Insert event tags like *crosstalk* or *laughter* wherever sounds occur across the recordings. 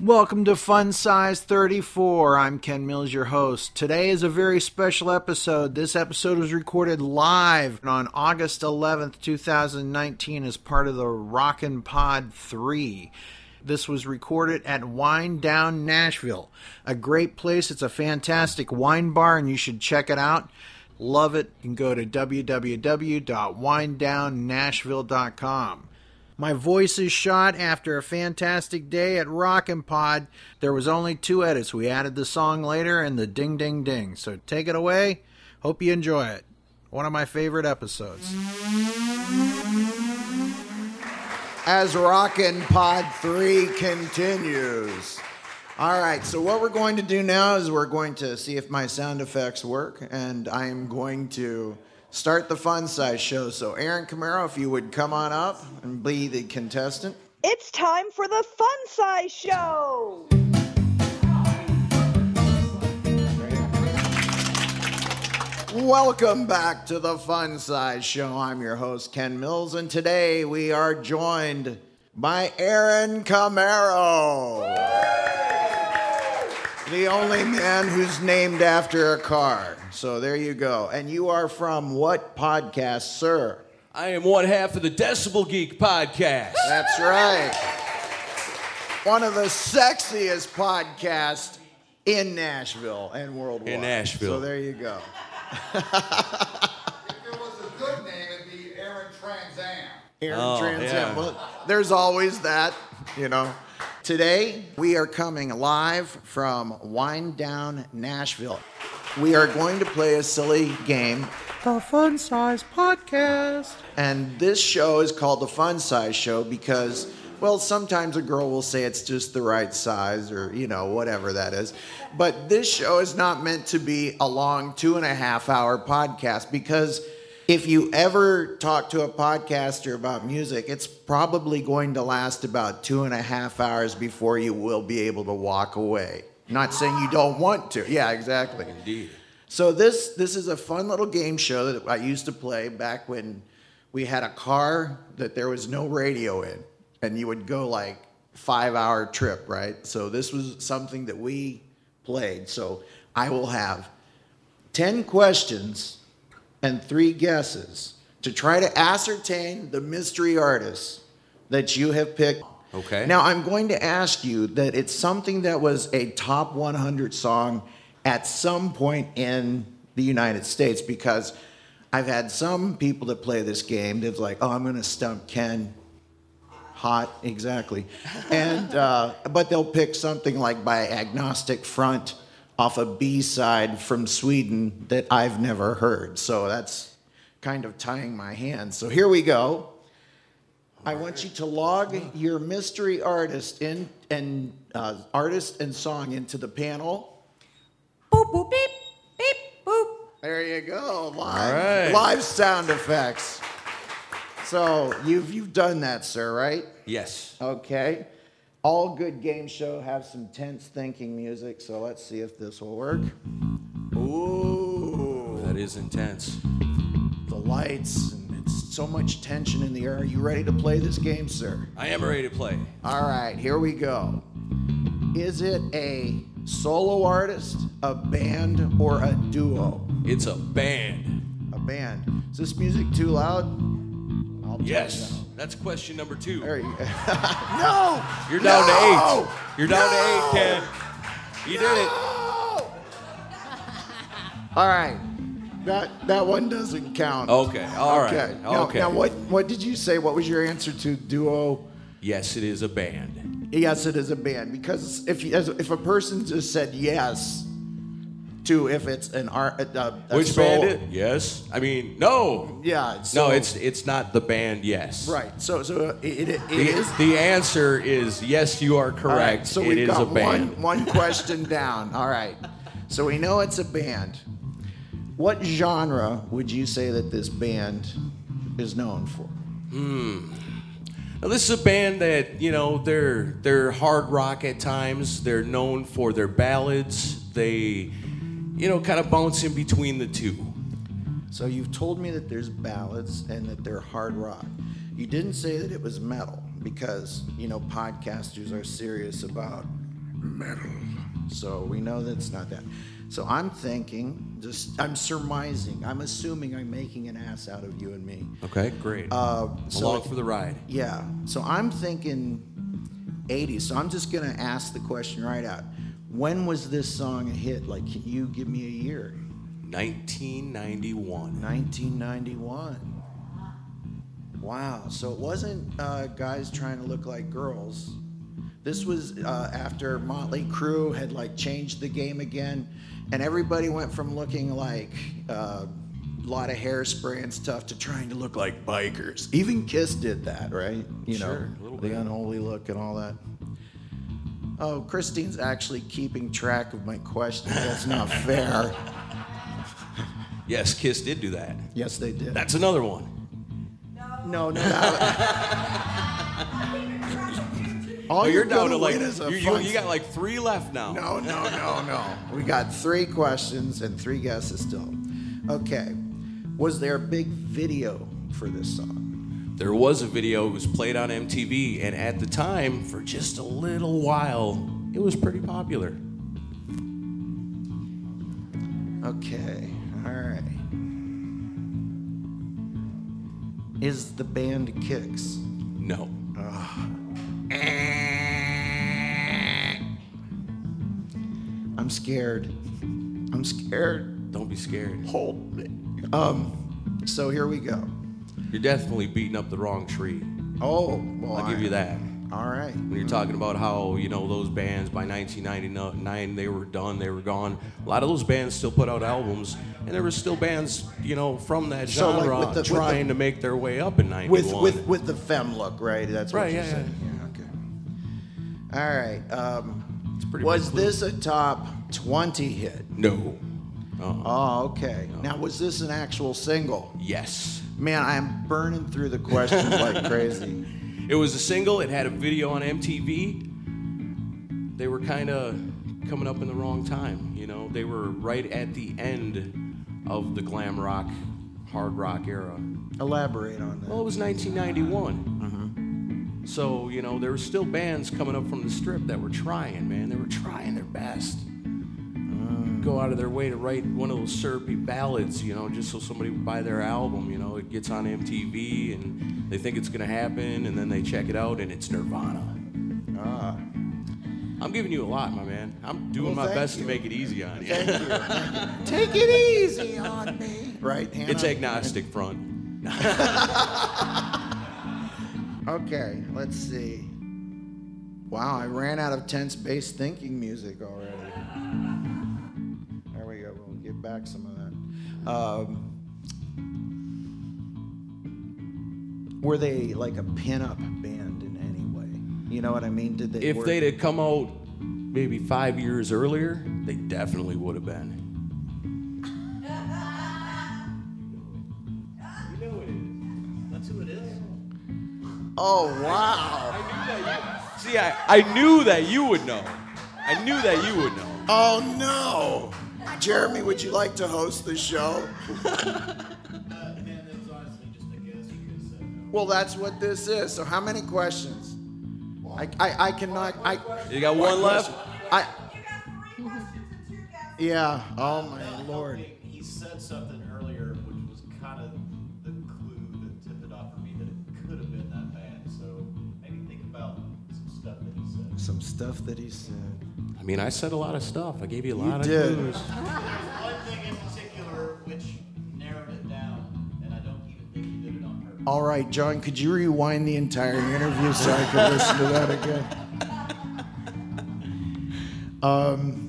Welcome to Fun Size 34. I'm Ken Mills, your host. Today is a very special episode. This episode was recorded live on August 11th, 2019, as part of the Rockin' Pod 3. This was recorded at Wine Down Nashville, a great place. It's a fantastic wine bar, and you should check it out. Love it. You can go to www.winedownnashville.com. My voice is shot after a fantastic day at Rockin' Pod. There was only two edits. We added the song later and the ding ding ding. So take it away. Hope you enjoy it. One of my favorite episodes. As Rockin' Pod 3 continues. All right, so what we're going to do now is we're going to see if my sound effects work, and I am going to start the fun size show. So, Aaron Camaro, if you would come on up and be the contestant. It's time for the Fun Size Show. Welcome back to the Fun Size Show. I'm your host, Ken Mills, and today we are joined by Aaron Camaro. The only man who's named after a car. So there you go. And you are from what podcast, sir? I am one half of the Decibel Geek podcast. That's right. One of the sexiest podcasts in Nashville and worldwide. In Nashville. So there you go. *laughs* If it was a good name, it'd be Aaron Transam. Aaron Oh, Trans Am. yeah. Well, there's always that, you know. Today, we are coming live from Wine Down, Nashville. We are going to play a silly game, the Fun Size Podcast. And this show is called the Fun Size Show because, well, sometimes a girl will say it's just the right size or, you know, whatever that is. But this show is not meant to be a long two and a half hour podcast because if you ever talk to a podcaster about music, it's probably going to last about two and a half hours before you will be able to walk away. Not saying you don't want to. Yeah, exactly. Indeed. So this this is a fun little game show that I used to play back when we had a car that there was no radio in, and you would go like five hour trip, right? So this was something that we played. So I will have ten questions and three guesses to try to ascertain the mystery artist that you have picked. Okay. Now I'm going to ask you that it's something that was a top 100 song at some point in the United States because I've had some people that play this game that's like, oh, I'm going to stump Ken. Hot, exactly. And uh, but they'll pick something like by Agnostic Front off a B side from Sweden that I've never heard. So that's kind of tying my hands. So here we go. I want you to log your mystery artist in and uh, artist and song into the panel. Boop boop beep beep boop. There you go. Live, All right. live sound effects. So you've you've done that, sir, right? Yes. Okay. All good game show have some tense thinking music, so let's see if this will work. Ooh, That is intense. the lights and it's so much tension in the air. Are you ready to play this game, sir? I am ready to play. All right, here we go. Is it a solo artist, a band, or a duo? It's a band. A band. Is this music too loud? I'll turn it Yes. Down. That's question number two. There you go. *laughs* no! You're down No! to eight. You're down No! to eight, Ken. You did it. All right. That that one doesn't count. Okay. All right. okay. Now, Okay. now what what did you say? What was your answer to duo? Yes, it is a band. Yes, it is a band because if if a person just said yes to if it's an art a, a Which solo- band? It? Yes. I mean, no. Yeah. So, no, it's it's not the band. Yes. right. So so it, it, it The, is. the answer is yes. You are correct. right, so It we've is got a band. one one question down. All right. So we know it's a band. What genre would you say that this band is known for? Hmm. Now, this is a band that you know they're they're hard rock at times. They're known for their ballads. They, you know, kind of bouncing between the two. So you've told me that there's ballads and that they're hard rock. You didn't say that it was metal because you know podcasters are serious about metal. So we know that's not that. So I'm thinking, just I'm surmising, I'm assuming I'm making an ass out of you and me. Okay, great. Uh, so Along for the ride. yeah. So I'm thinking 80s. So I'm just gonna ask the question right out. When was this song a hit? Like, can you give me a year? 1991. 1991. Wow. So it wasn't uh, guys trying to look like girls. This was uh, after Motley Crue had like changed the game again, and everybody went from looking like uh, a lot of hairspray and stuff to trying to look like bikers. Even Kiss did that, right? You Sure, know, a little the unholy look and all that. Oh, Christine's actually keeping track of my questions. That's not fair. Yes, Kiss did do that. Yes, they did. That's another one. No, no. All Oh, you're down to like you, you, you got like three left now. No, no, no, no. We got three questions and three guesses still. Okay. Was there a big video for this song? There was a video. It was played on MTV, and at the time, for just a little while, it was pretty popular. Okay. All right. Is the band Kix? No. I'm scared. I'm scared. Don't be scared. Hold me. Um. So here we go. You're definitely beating up the wrong tree. Oh, well, I'll give you that. All right. When you're talking about how, you know, those bands by 1999, they were done, they were gone. A lot of those bands still put out albums, and there were still bands, you know, from that So, like, genre with the- with the- trying to make their way up in 91. with with with the femme look, right? That's what Right, you're yeah, saying. Yeah. Okay. All right. Um, pretty was clue. this a top twenty hit? No. Oh, okay. Now, was this an actual single? Yes. Man, I'm burning through the questions like *laughs* crazy. It was a single. It had a video on MTV. They were kind of coming up in the wrong time. You know, they were right at the end of the glam rock, hard rock era. Elaborate on that. Well, it was 1991. Mm-hmm. So, you know, there were still bands coming up from the strip that were trying, man. They were trying their best. Go out of their way to write one of those syrupy ballads, you know, just so somebody would buy their album. You know, it gets on MTV and they think it's going to happen, and then they check it out and it's Nirvana. Ah, I'm giving you a lot, my man. I'm doing Well, my best you. to make it easy on you. thank you. *laughs* Take it easy on me. Right, Hannah? it's agnostic front. *laughs* Okay, let's see. Wow, I ran out of tense-based thinking music already. Back some of that. Um, were they like a pin-up band in any way? You know what I mean? Did they? If were- they'd have come out maybe five years earlier, they definitely would have been. Oh wow! See, I, I knew that you would know. I knew that you would know. Oh no! Jeremy, would you like to host the show? Well, that's what this is. So, how many questions? I, I, I cannot. I. You got one left? I. Yeah. Oh my lord. He said something earlier, which was kind of the clue that tipped it off for me that it could have been that bad. So maybe think about some stuff that he said. Some stuff that he said. I mean, I said a lot of stuff. I gave you a You lot did. of clues. One thing in particular which narrowed it down, and I don't even think he did it on purpose. All right, John. Could you rewind the entire interview so I could listen to that again? *laughs* Um,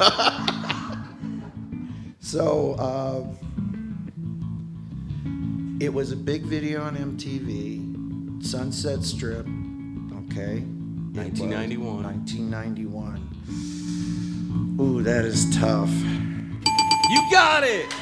*laughs* so, uh, it was a big video on MTV, Sunset Strip, okay? 1991. 1991. Ooh, that is tough. You got it!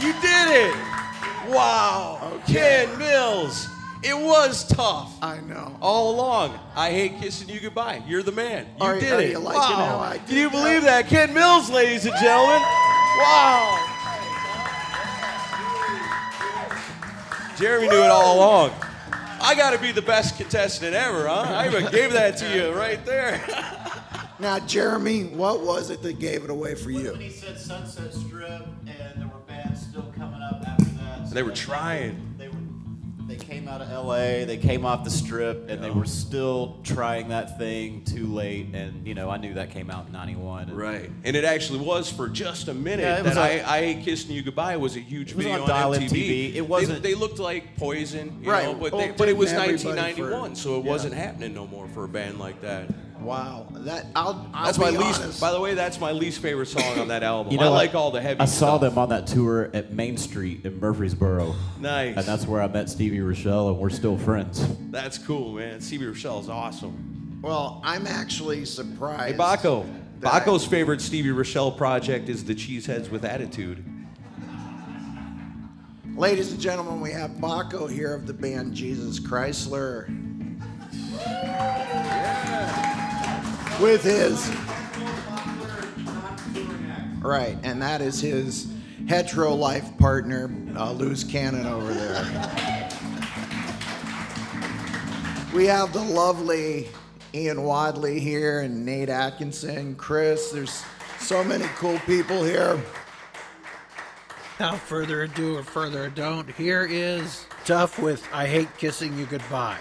You did it! Wow! Ken Mills! It was tough. I know. All along, I hate kissing you goodbye. You're the man. You Are- did are it. you liking wow. how I Can you believe that? Ken Mills, ladies and gentlemen. Wow. Jeremy knew it all along. I got to be the best contestant ever, huh? I even gave that to you right there. *laughs* Now, Jeremy, what was it that gave it away for you? When he said Sunset Strip, and there were bands still coming up after that. so They were trying. They, were, they came out of L.A. They came off the Strip, and they were still trying that thing too late. And you know, I knew that came out in '91. Right. And it actually was for just a minute Yeah, it was that I, on- I Hate Kissing You Goodbye was a huge It was video on Dial MTV. MTV. It wasn't- They, they looked like Poison, you Right. know, but, Well, they, but it was 1991, for- so it wasn't happening no more for a band like that. Wow, that I'll. I'll That's be my least. honest. By the way, that's my least favorite song on that album. *laughs* You know, I like all the heavy. I saw stuff. them on that tour at Main Street in Murfreesboro. Nice. And that's where I met Stevie Rachelle, and we're still friends. That's cool, man. Stevie Rachelle is awesome. Well, I'm actually surprised. Hey, Baco. that I- Baco's favorite Stevie Rachelle project is the Cheeseheads with Attitude. Ladies and gentlemen, we have Baco here of the band Jesus Chrysler. With his. Right, and that is his hetero life partner, uh, Luz Cannon over there. We have the lovely Ian Wadley here and Nate Atkinson, Chris. There's so many cool people here. Without further ado or further ado, here is Tuff with I Hate Kissing You Goodbye.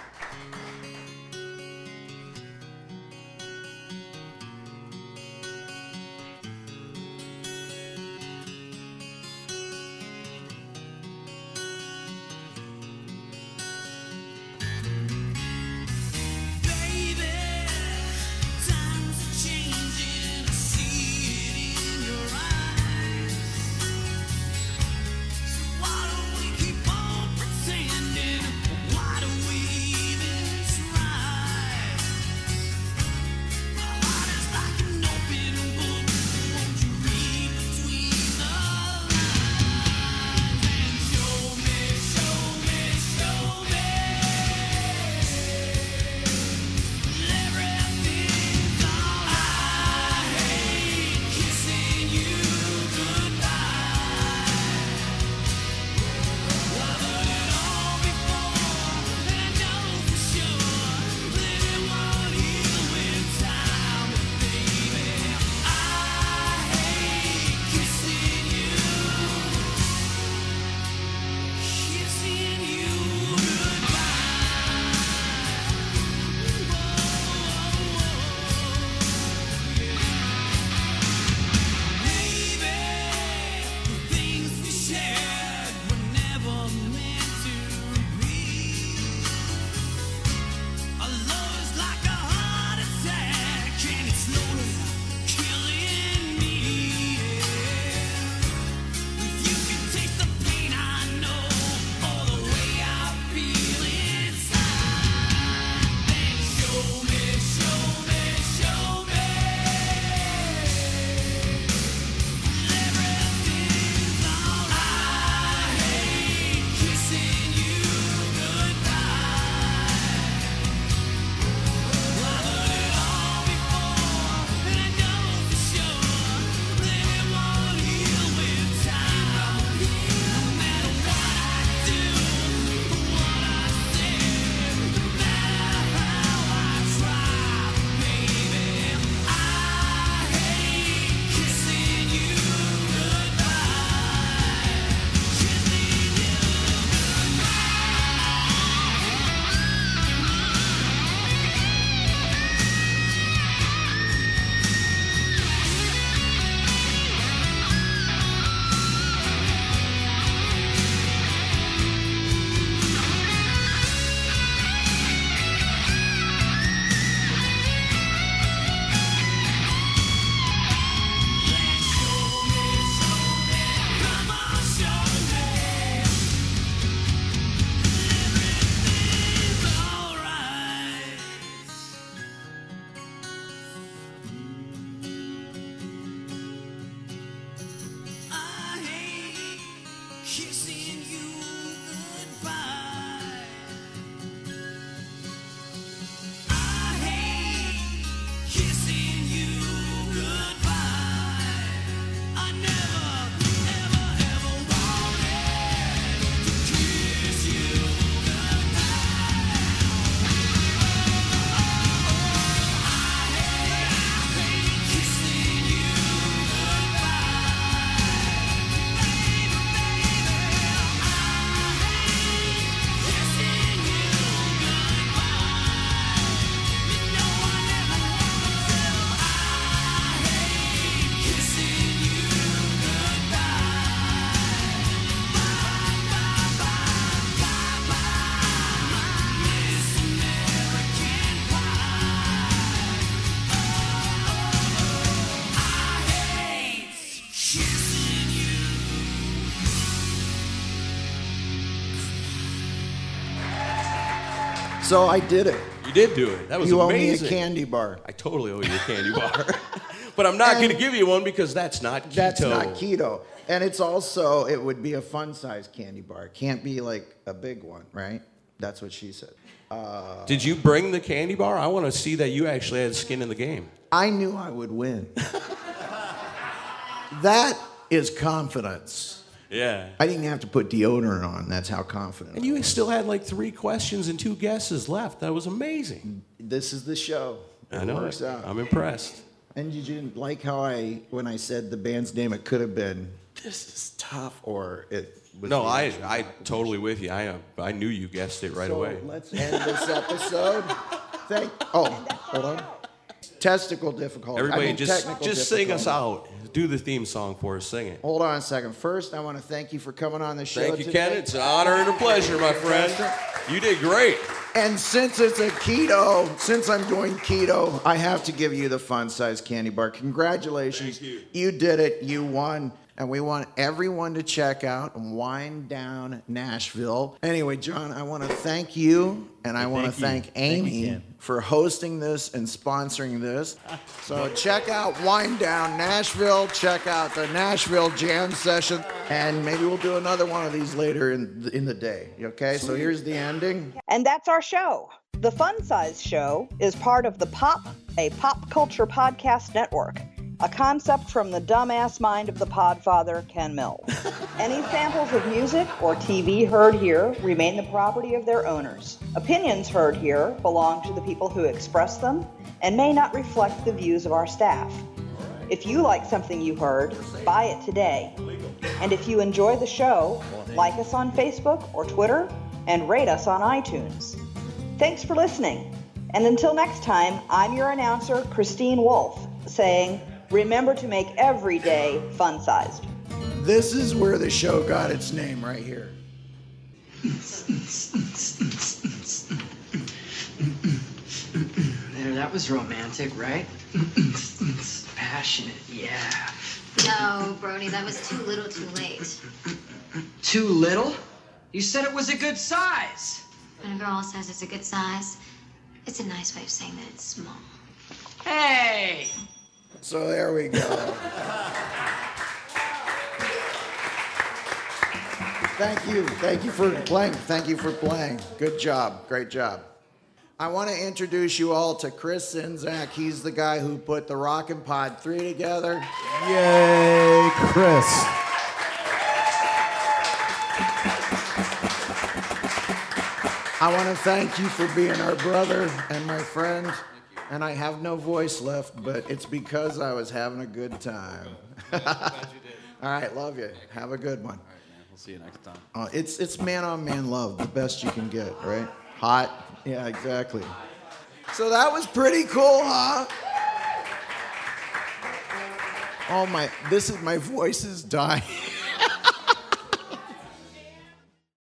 So I did it. You did do it. That was you amazing. owe me a candy bar. I totally owe you a candy bar. *laughs* but I'm not going to give you one because that's not keto. That's not keto. And it's also, it would be a fun size candy bar. It can't be like a big one, right? That's what she said. Uh, did you bring the candy bar? I want to see that you actually had skin in the game. I knew I would win. *laughs* that is confidence. Yeah. I didn't have to put deodorant on. That's how confident. And you still had like three questions and two guesses left. That was amazing. This is the show. It I know. works out. I'm impressed. And you didn't like how I, when I said the band's name, it could have been, this is tough, or it was. No, I I totally with you. I uh, I knew you guessed it right So away. Let's end this episode. Thank. Oh, hold on. Testicle difficulty. I Everybody, mean, just just sing us out. Do the theme song for us. Sing it. Hold on a second. First, I want to thank you for coming on the show. Thank you, today. Ken. It's an honor and a pleasure, my friend. You did great. And since it's a keto, since I'm doing keto, I have to give you the fun size candy bar. Congratulations. Thank you. You did it. You won. And we want everyone to check out and Wine Down Nashville. Anyway, John, I want to thank you and I want to thank you. thank Thank you, Amy Ken. for hosting this and sponsoring this. So check out Wine Down Nashville. Check out the Nashville Jam Session. And maybe we'll do another one of these later in the, in the day. Okay, so here's the ending. And that's our show. The Fun Size Show is part of the Pop, a pop culture podcast network, a concept from the dumbass mind of the podfather, Ken Mills. *laughs* Any samples of music or TV heard here remain the property of their owners. Opinions heard here belong to the people who express them and may not reflect the views of our staff. If you like something you heard, buy it today. And if you enjoy the show, like us on Facebook or Twitter and rate us on iTunes. Thanks for listening. And until next time, I'm your announcer, Christine Wolf, saying, remember to make every day fun sized. This is where the show got its name right here. There, that was romantic, right? Passionate, yeah. No, Brody, that was too little too late. Too little? You said it was a good size. When a girl says it's a good size, it's a nice way of saying that it's small. Hey! So there we go. Thank you. Thank you for playing. Thank you for playing. Good job. Great job. I want to introduce you all to Chris Czynszak. He's the guy who put the Rockin' Pod 3 together. Yay, Chris. I want to thank you for being our brother and my friend. And I have no voice left, but it's because I was having a good time. *laughs* All right, love you. Have a good one. All right, man. We'll see you next time. Uh, it's it's man on man love, the best you can get, right? Hot, yeah, exactly. So that was pretty cool, huh? Oh my, this is my voice is dying. *laughs*